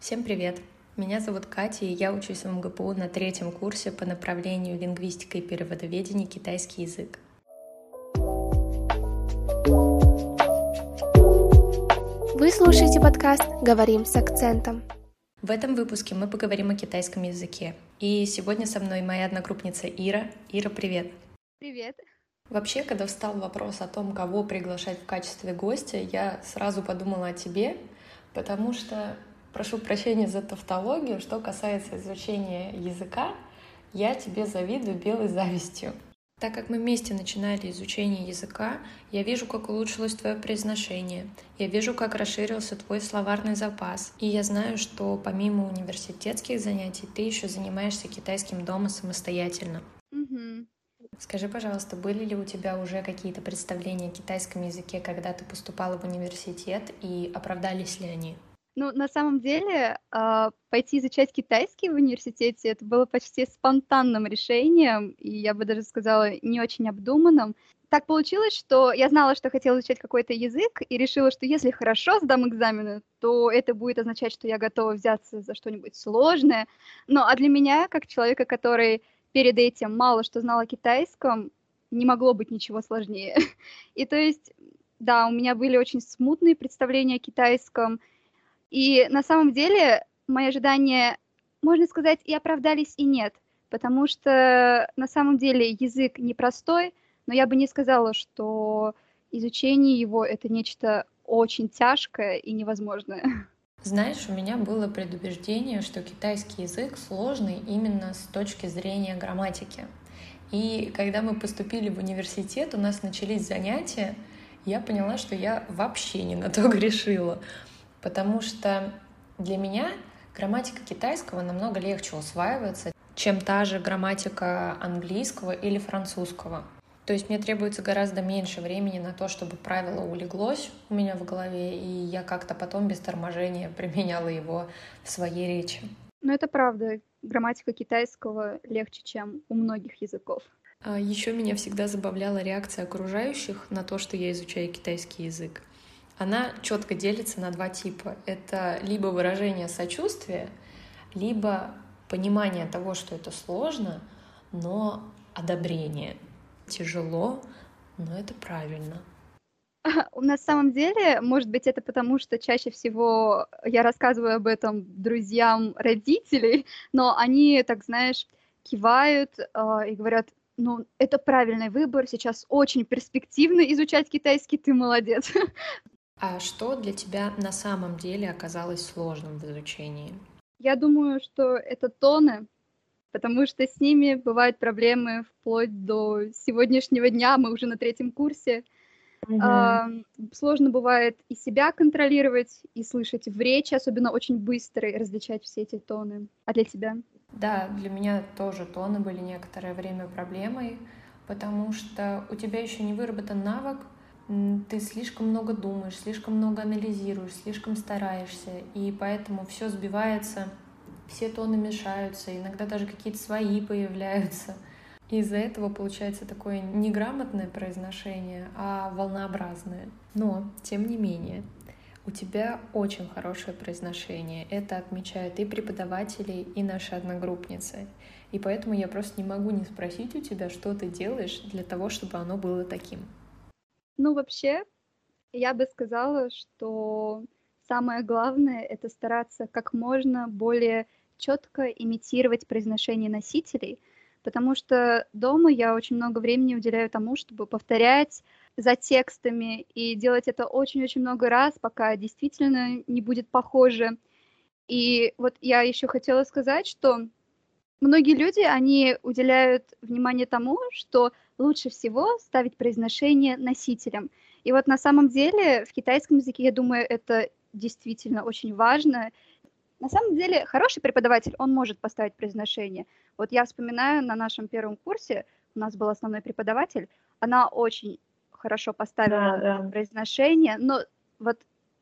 Всем привет! Меня зовут Катя, и я учусь в МГПУ на третьем курсе по направлению лингвистика и переводоведение китайский язык. Вы слушаете подкаст «Говорим с акцентом». В этом выпуске мы поговорим о китайском языке. И сегодня со мной моя одногруппница Ира. Ира, привет! Привет! Вообще, когда встал вопрос о том, кого приглашать в качестве гостя, я сразу подумала о тебе, потому что, прошу прощения за тавтологию, что касается изучения языка, я тебе завидую белой завистью. Так как мы вместе начинали изучение языка, я вижу, как улучшилось твое произношение, я вижу, как расширился твой словарный запас, и я знаю, что помимо университетских занятий ты еще занимаешься китайским дома самостоятельно. Угу. Скажи, пожалуйста, были ли у тебя уже какие-то представления о китайском языке, когда ты поступала в университет, и оправдались ли они? Ну, на самом деле, э, пойти изучать китайский в университете это было почти спонтанным решением, и я бы даже сказала, не очень обдуманным. Так получилось, что я знала, что хотела изучать какой-то язык, и решила, что если хорошо сдам экзамены, то это будет означать, что я готова взяться за что-нибудь сложное. Ну, а для меня, как человека, который перед этим мало что знала о китайском, не могло быть ничего сложнее. И то есть, да, у меня были очень смутные представления о китайском, и на самом деле мои ожидания, можно сказать, и оправдались, и нет, потому что на самом деле язык непростой, но я бы не сказала, что изучение его это нечто очень тяжкое и невозможное. Знаешь, у меня было предубеждение, что китайский язык сложный именно с точки зрения грамматики. И когда мы поступили в университет, у нас начались занятия, я поняла, что я вообще не на то грешила. Потому что для меня грамматика китайского намного легче усваивается, чем та же грамматика английского или французского. То есть мне требуется гораздо меньше времени на то, чтобы правило улеглось у меня в голове, и я как-то потом без торможения применяла его в своей речи. Ну, это правда. Грамматика китайского легче, чем у многих языков. А еще меня всегда забавляла реакция окружающих на то, что я изучаю китайский язык. Она четко делится на два типа. Это либо выражение сочувствия, либо понимание того, что это сложно, но одобрение — тяжело, но это правильно. На самом деле, может быть, это потому, что чаще всего я рассказываю об этом друзьям родителей, но они, так знаешь, кивают э, и говорят, ну, это правильный выбор, сейчас очень перспективно изучать китайский, ты молодец. А что для тебя на самом деле оказалось сложным в изучении? Я думаю, что это тоны, потому что с ними бывают проблемы вплоть до сегодняшнего дня, мы уже на третьем курсе. Угу. А, сложно бывает и себя контролировать, и слышать в речи, особенно очень быстро, и различать все эти тоны. А для тебя? Да, для меня тоже тоны были некоторое время проблемой, потому что у тебя еще не выработан навык, ты слишком много думаешь, слишком много анализируешь, слишком стараешься, и поэтому все сбивается все тоны мешаются, иногда даже какие-то свои появляются. Из-за этого получается такое неграмотное произношение, а волнообразное. Но, тем не менее, у тебя очень хорошее произношение. Это отмечают и преподаватели, и наши одногруппницы. И поэтому я просто не могу не спросить у тебя, что ты делаешь для того, чтобы оно было таким. Ну, вообще, я бы сказала, что самое главное — это стараться как можно более четко имитировать произношение носителей, потому что дома я очень много времени уделяю тому, чтобы повторять за текстами и делать это очень-очень много раз, пока действительно не будет похоже. И вот я еще хотела сказать, что многие люди, они уделяют внимание тому, что лучше всего ставить произношение носителям. И вот на самом деле в китайском языке, я думаю, это действительно очень важно, на самом деле, хороший преподаватель, он может поставить произношение. Вот я вспоминаю, на нашем первом курсе у нас был основной преподаватель, она очень хорошо поставила да, да. произношение, но вот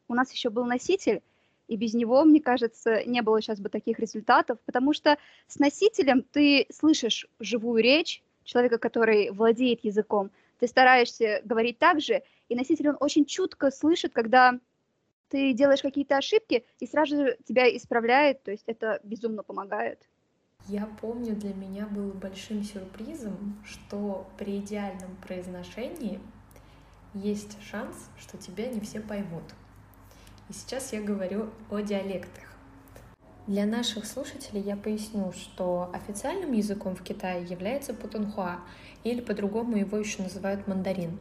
у нас еще был носитель, и без него, мне кажется, не было сейчас бы таких результатов, потому что с носителем ты слышишь живую речь человека, который владеет языком, ты стараешься говорить так же, и носитель, он очень чутко слышит, когда ты делаешь какие-то ошибки, и сразу же тебя исправляет, то есть это безумно помогает. Я помню, для меня было большим сюрпризом, что при идеальном произношении есть шанс, что тебя не все поймут. И сейчас я говорю о диалектах. Для наших слушателей я поясню, что официальным языком в Китае является путунхуа, или по-другому его еще называют мандарин.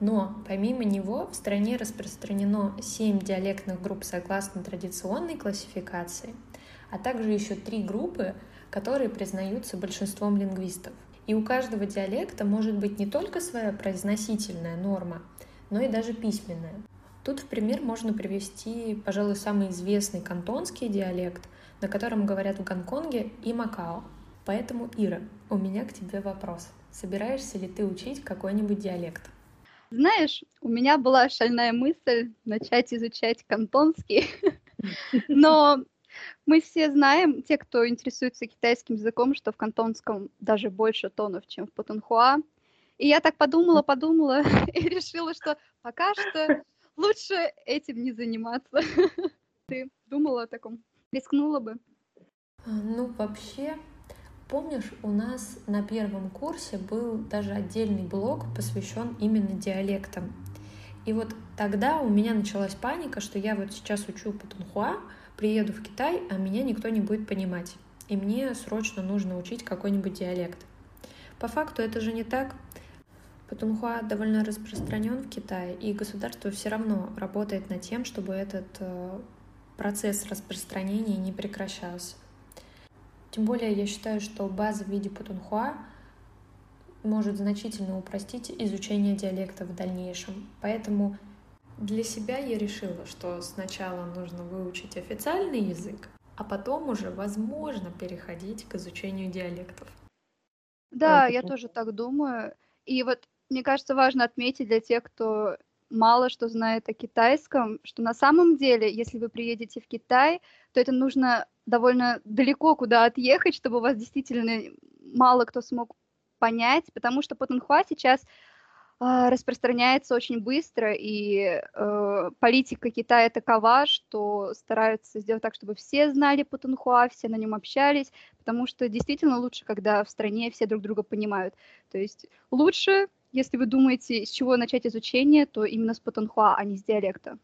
Но помимо него в стране распространено 7 диалектных групп согласно традиционной классификации, а также еще три группы, которые признаются большинством лингвистов. И у каждого диалекта может быть не только своя произносительная норма, но и даже письменная. Тут в пример можно привести, пожалуй, самый известный кантонский диалект, на котором говорят в Гонконге и Макао. Поэтому, Ира, у меня к тебе вопрос. Собираешься ли ты учить какой-нибудь диалект? Знаешь, у меня была шальная мысль начать изучать кантонский, но мы все знаем, те, кто интересуется китайским языком, что в кантонском даже больше тонов, чем в путунхуа. И я так подумала, подумала и решила, что пока что лучше этим не заниматься. Ты думала о таком? Рискнула бы? А, ну, вообще, Помнишь, у нас на первом курсе был даже отдельный блок, посвящен именно диалектам. И вот тогда у меня началась паника, что я вот сейчас учу Патунхуа, приеду в Китай, а меня никто не будет понимать. И мне срочно нужно учить какой-нибудь диалект. По факту это же не так. Патунхуа довольно распространен в Китае, и государство все равно работает над тем, чтобы этот э, процесс распространения не прекращался. Тем более я считаю, что база в виде путунхуа может значительно упростить изучение диалекта в дальнейшем. Поэтому для себя я решила, что сначала нужно выучить официальный язык, а потом уже возможно переходить к изучению диалектов. Да, я тоже так думаю. И вот мне кажется, важно отметить для тех, кто мало что знает о китайском, что на самом деле, если вы приедете в Китай, то это нужно довольно далеко куда отъехать, чтобы вас действительно мало кто смог понять, потому что Путунхуа сейчас э, распространяется очень быстро, и э, политика Китая такова, что стараются сделать так, чтобы все знали Путунхуа, все на нем общались, потому что действительно лучше, когда в стране все друг друга понимают. То есть лучше если вы думаете, с чего начать изучение, то именно с патанхуа, а не с диалекта.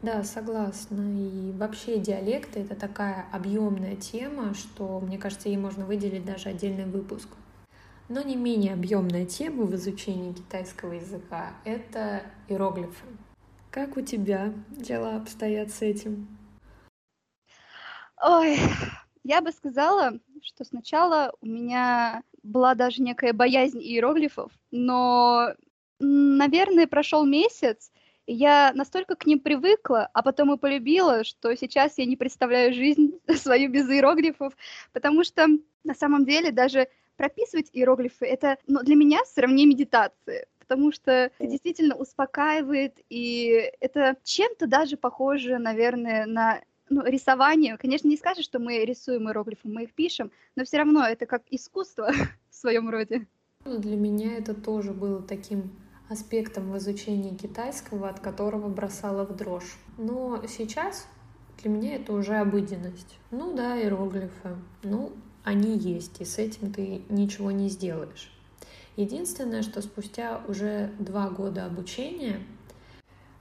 Да, согласна. И вообще диалекты — это такая объемная тема, что, мне кажется, ей можно выделить даже отдельный выпуск. Но не менее объемная тема в изучении китайского языка — это иероглифы. Как у тебя дела обстоят с этим? Ой, я бы сказала, что сначала у меня была даже некая боязнь иероглифов, но, наверное, прошел месяц, и я настолько к ним привыкла, а потом и полюбила, что сейчас я не представляю жизнь свою без иероглифов, потому что на самом деле даже прописывать иероглифы это ну, для меня сравнение медитации, потому что это действительно успокаивает, и это чем-то даже похоже, наверное, на ну, рисование, конечно, не скажешь, что мы рисуем иероглифы, мы их пишем, но все равно это как искусство в своем роде. Ну, для меня это тоже было таким аспектом в изучении китайского, от которого бросала в дрожь. Но сейчас для меня это уже обыденность. Ну да, иероглифы. Ну, они есть, и с этим ты ничего не сделаешь. Единственное, что спустя уже два года обучения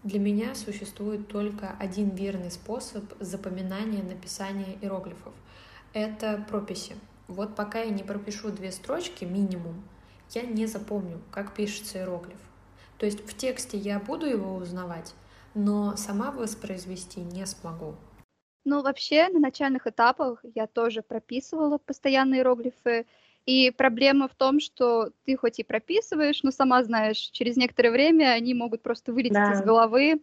для меня существует только один верный способ запоминания написания иероглифов. Это прописи. Вот пока я не пропишу две строчки минимум, я не запомню, как пишется иероглиф. То есть в тексте я буду его узнавать, но сама воспроизвести не смогу. Ну, вообще, на начальных этапах я тоже прописывала постоянно иероглифы, и проблема в том, что ты хоть и прописываешь, но сама знаешь, через некоторое время они могут просто вылететь да. из головы,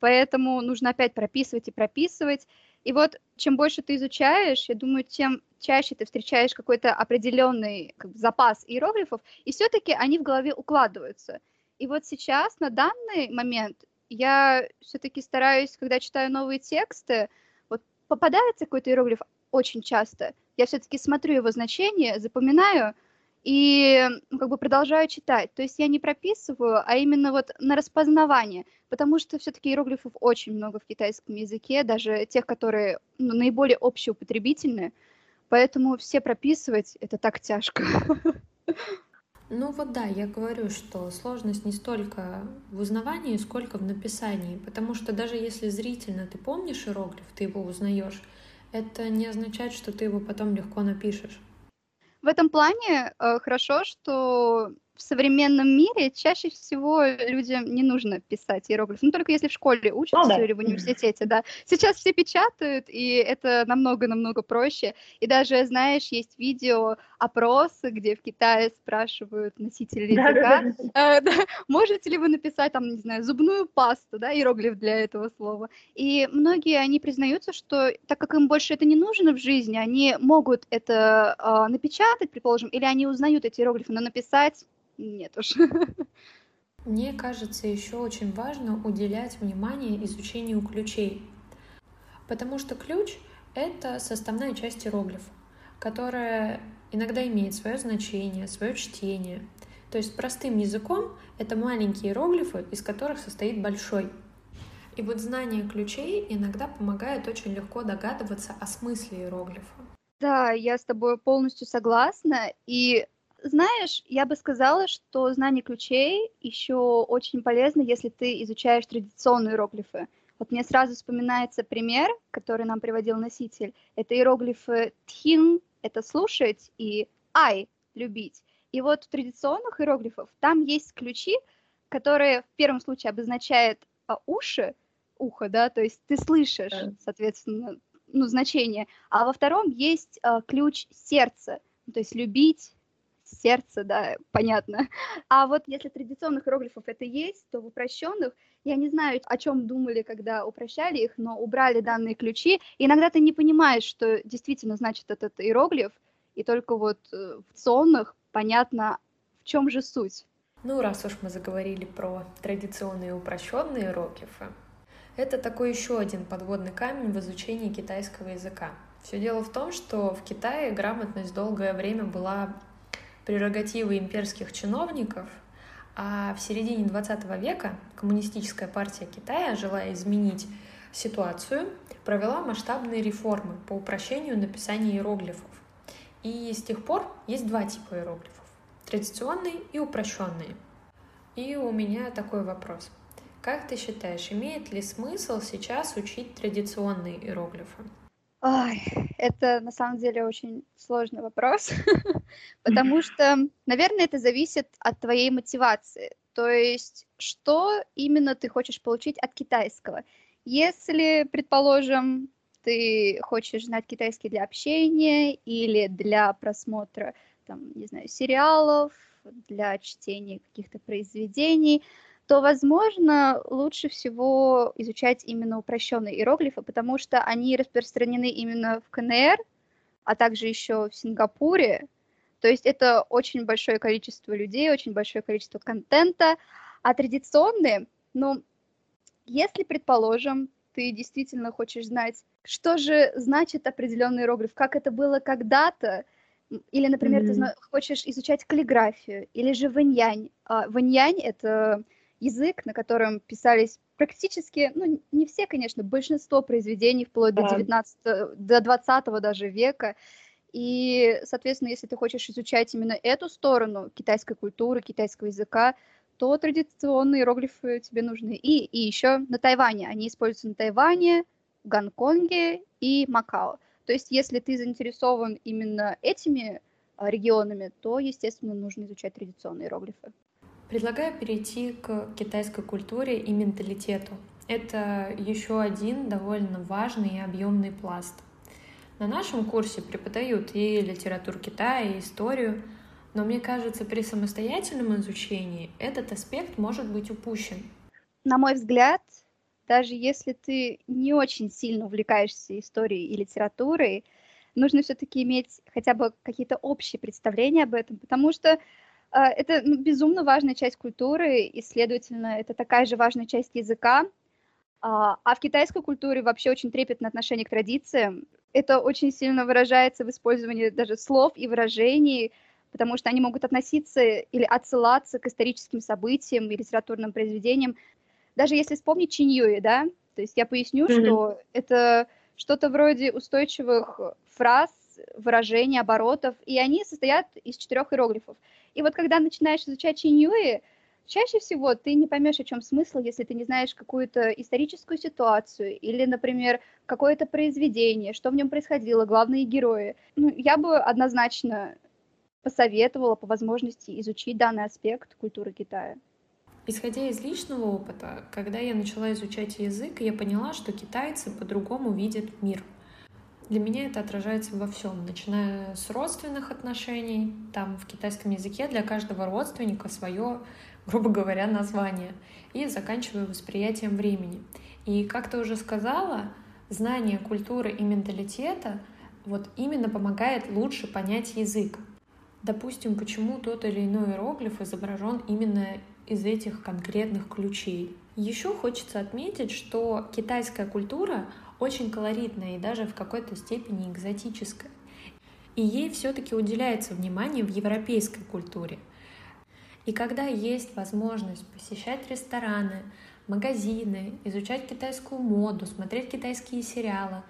поэтому нужно опять прописывать и прописывать. И вот чем больше ты изучаешь, я думаю, тем чаще ты встречаешь какой-то определенный как бы, запас иероглифов, и все-таки они в голове укладываются. И вот сейчас, на данный момент, я все-таки стараюсь, когда читаю новые тексты, вот попадается какой-то иероглиф очень часто – я все-таки смотрю его значение, запоминаю, и ну, как бы продолжаю читать. То есть я не прописываю, а именно вот на распознавание, потому что все-таки иероглифов очень много в китайском языке, даже тех, которые ну, наиболее общеупотребительные, поэтому все прописывать это так тяжко. Ну вот да, я говорю, что сложность не столько в узнавании, сколько в написании, потому что даже если зрительно ты помнишь иероглиф, ты его узнаешь, это не означает, что ты его потом легко напишешь. В этом плане э, хорошо, что в современном мире чаще всего людям не нужно писать иероглифы, ну только если в школе учатся ну, да. или в университете, да. Сейчас все печатают, и это намного-намного проще. И даже, знаешь, есть видео опросы, где в Китае спрашивают носители языка, да, да, э, можете ли вы написать там, не знаю, зубную пасту, да, иероглиф для этого слова. И многие, они признаются, что так как им больше это не нужно в жизни, они могут это э, напечатать, предположим, или они узнают эти иероглифы, но написать нет уж. Мне кажется, еще очень важно уделять внимание изучению ключей, потому что ключ — это составная часть иероглифа, которая иногда имеет свое значение, свое чтение. То есть простым языком это маленькие иероглифы, из которых состоит большой. И вот знание ключей иногда помогает очень легко догадываться о смысле иероглифа. Да, я с тобой полностью согласна. И знаешь, я бы сказала, что знание ключей еще очень полезно, если ты изучаешь традиционные иероглифы. Вот мне сразу вспоминается пример, который нам приводил носитель. Это иероглифы тхин — это слушать, и ай — любить. И вот в традиционных иероглифах там есть ключи, которые в первом случае обозначают а, уши, ухо, да, то есть ты слышишь, соответственно, ну, значение. А во втором есть а, ключ сердца, то есть любить, сердце, да, понятно. А вот если традиционных иероглифов это есть, то в упрощенных, я не знаю, о чем думали, когда упрощали их, но убрали данные ключи. И иногда ты не понимаешь, что действительно значит этот иероглиф, и только вот э, в цонных понятно, в чем же суть. Ну, раз уж мы заговорили про традиционные упрощенные иероглифы, это такой еще один подводный камень в изучении китайского языка. Все дело в том, что в Китае грамотность долгое время была прерогативы имперских чиновников, а в середине 20 века коммунистическая партия Китая, желая изменить ситуацию, провела масштабные реформы по упрощению написания иероглифов. И с тех пор есть два типа иероглифов — традиционные и упрощенные. И у меня такой вопрос. Как ты считаешь, имеет ли смысл сейчас учить традиционные иероглифы? Ой, это на самом деле очень сложный вопрос, потому что, наверное, это зависит от твоей мотивации. То есть, что именно ты хочешь получить от китайского? Если, предположим, ты хочешь знать китайский для общения или для просмотра, там, не знаю, сериалов, для чтения каких-то произведений, то, возможно, лучше всего изучать именно упрощенные иероглифы, потому что они распространены именно в КНР, а также еще в Сингапуре. То есть это очень большое количество людей, очень большое количество контента. А традиционные, ну, если, предположим, ты действительно хочешь знать, что же значит определенный иероглиф, как это было когда-то, или, например, mm-hmm. ты хочешь изучать каллиграфию, или же ваньянь. А, ваньянь — это язык, на котором писались практически, ну, не все, конечно, большинство произведений вплоть до 19 до 20 даже века. И, соответственно, если ты хочешь изучать именно эту сторону китайской культуры, китайского языка, то традиционные иероглифы тебе нужны. И, и еще на Тайване. Они используются на Тайване, Гонконге и Макао. То есть, если ты заинтересован именно этими а, регионами, то, естественно, нужно изучать традиционные иероглифы. Предлагаю перейти к китайской культуре и менталитету. Это еще один довольно важный и объемный пласт. На нашем курсе преподают и литературу Китая, и историю, но мне кажется, при самостоятельном изучении этот аспект может быть упущен. На мой взгляд, даже если ты не очень сильно увлекаешься историей и литературой, нужно все-таки иметь хотя бы какие-то общие представления об этом, потому что это ну, безумно важная часть культуры, и, следовательно, это такая же важная часть языка. А, а в китайской культуре вообще очень трепетное отношение к традициям. Это очень сильно выражается в использовании даже слов и выражений, потому что они могут относиться или отсылаться к историческим событиям и литературным произведениям. Даже если вспомнить Чиньюи, да, то есть я поясню, mm-hmm. что это что-то вроде устойчивых фраз, выражений, оборотов, и они состоят из четырех иероглифов. И вот когда начинаешь изучать Чиньюи, чаще всего ты не поймешь, о чем смысл, если ты не знаешь какую-то историческую ситуацию или, например, какое-то произведение, что в нем происходило, главные герои. Ну, я бы однозначно посоветовала по возможности изучить данный аспект культуры Китая. Исходя из личного опыта, когда я начала изучать язык, я поняла, что китайцы по-другому видят мир. Для меня это отражается во всем, начиная с родственных отношений. Там в китайском языке для каждого родственника свое, грубо говоря, название. И заканчивая восприятием времени. И, как ты уже сказала, знание культуры и менталитета вот именно помогает лучше понять язык. Допустим, почему тот или иной иероглиф изображен именно из этих конкретных ключей. Еще хочется отметить, что китайская культура очень колоритная и даже в какой-то степени экзотическая. И ей все-таки уделяется внимание в европейской культуре. И когда есть возможность посещать рестораны, магазины, изучать китайскую моду, смотреть китайские сериалы,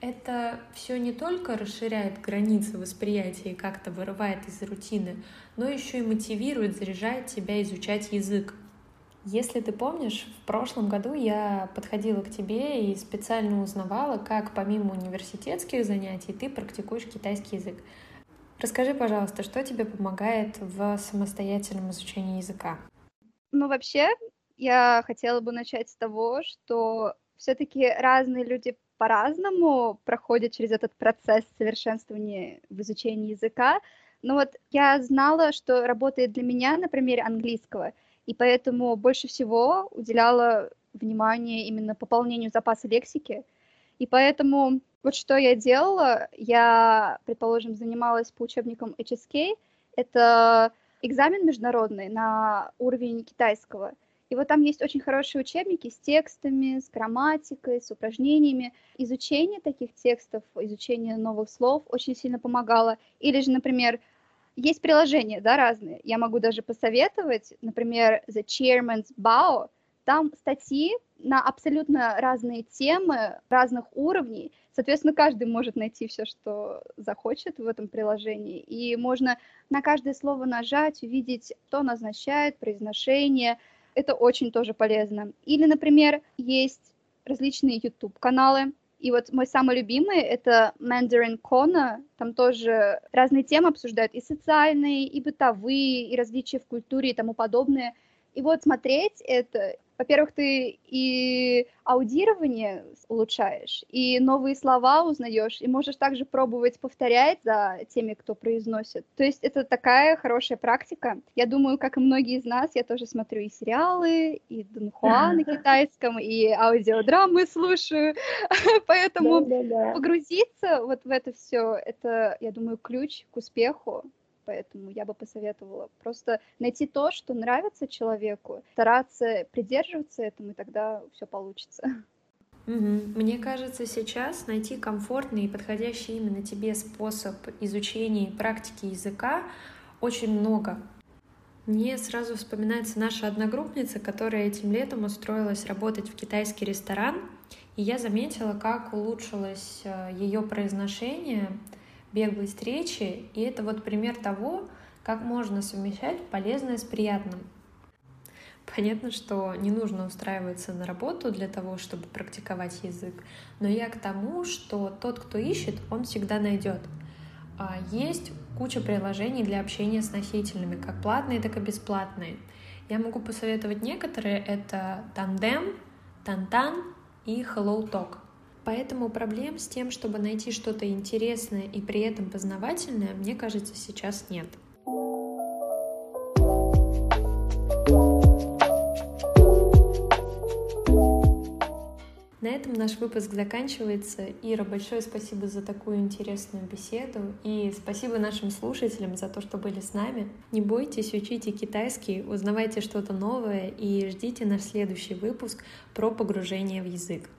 это все не только расширяет границы восприятия и как-то вырывает из рутины, но еще и мотивирует, заряжает тебя изучать язык. Если ты помнишь, в прошлом году я подходила к тебе и специально узнавала, как помимо университетских занятий ты практикуешь китайский язык. Расскажи, пожалуйста, что тебе помогает в самостоятельном изучении языка? Ну, вообще, я хотела бы начать с того, что все-таки разные люди по-разному проходят через этот процесс совершенствования в изучении языка. Но вот я знала, что работает для меня на примере английского — и поэтому больше всего уделяла внимание именно пополнению запаса лексики. И поэтому вот что я делала, я, предположим, занималась по учебникам HSK, это экзамен международный на уровень китайского. И вот там есть очень хорошие учебники с текстами, с грамматикой, с упражнениями. Изучение таких текстов, изучение новых слов очень сильно помогало. Или же, например, есть приложения, да, разные. Я могу даже посоветовать, например, The Chairman's Bow. Там статьи на абсолютно разные темы, разных уровней. Соответственно, каждый может найти все, что захочет в этом приложении. И можно на каждое слово нажать, увидеть, что оно означает, произношение. Это очень тоже полезно. Или, например, есть различные YouTube-каналы, и вот мой самый любимый — это Mandarin Kona. Там тоже разные темы обсуждают, и социальные, и бытовые, и различия в культуре и тому подобное. И вот смотреть это во-первых, ты и аудирование улучшаешь, и новые слова узнаешь, и можешь также пробовать повторять за теми, кто произносит. То есть это такая хорошая практика. Я думаю, как и многие из нас, я тоже смотрю и сериалы, и Дунхуа на китайском, и аудиодрамы слушаю. Поэтому погрузиться вот в это все, это, я думаю, ключ к успеху поэтому я бы посоветовала просто найти то, что нравится человеку, стараться придерживаться этому, и тогда все получится. Мне кажется, сейчас найти комфортный и подходящий именно тебе способ изучения и практики языка очень много. Мне сразу вспоминается наша одногруппница, которая этим летом устроилась работать в китайский ресторан, и я заметила, как улучшилось э, ее произношение беглой встречи, и это вот пример того, как можно совмещать полезное с приятным. Понятно, что не нужно устраиваться на работу для того, чтобы практиковать язык, но я к тому, что тот, кто ищет, он всегда найдет. А есть куча приложений для общения с носителями, как платные, так и бесплатные. Я могу посоветовать некоторые, это Tandem, Tantan и HelloTalk. Поэтому проблем с тем, чтобы найти что-то интересное и при этом познавательное, мне кажется, сейчас нет. На этом наш выпуск заканчивается. Ира, большое спасибо за такую интересную беседу и спасибо нашим слушателям за то, что были с нами. Не бойтесь, учите китайский, узнавайте что-то новое и ждите наш следующий выпуск про погружение в язык.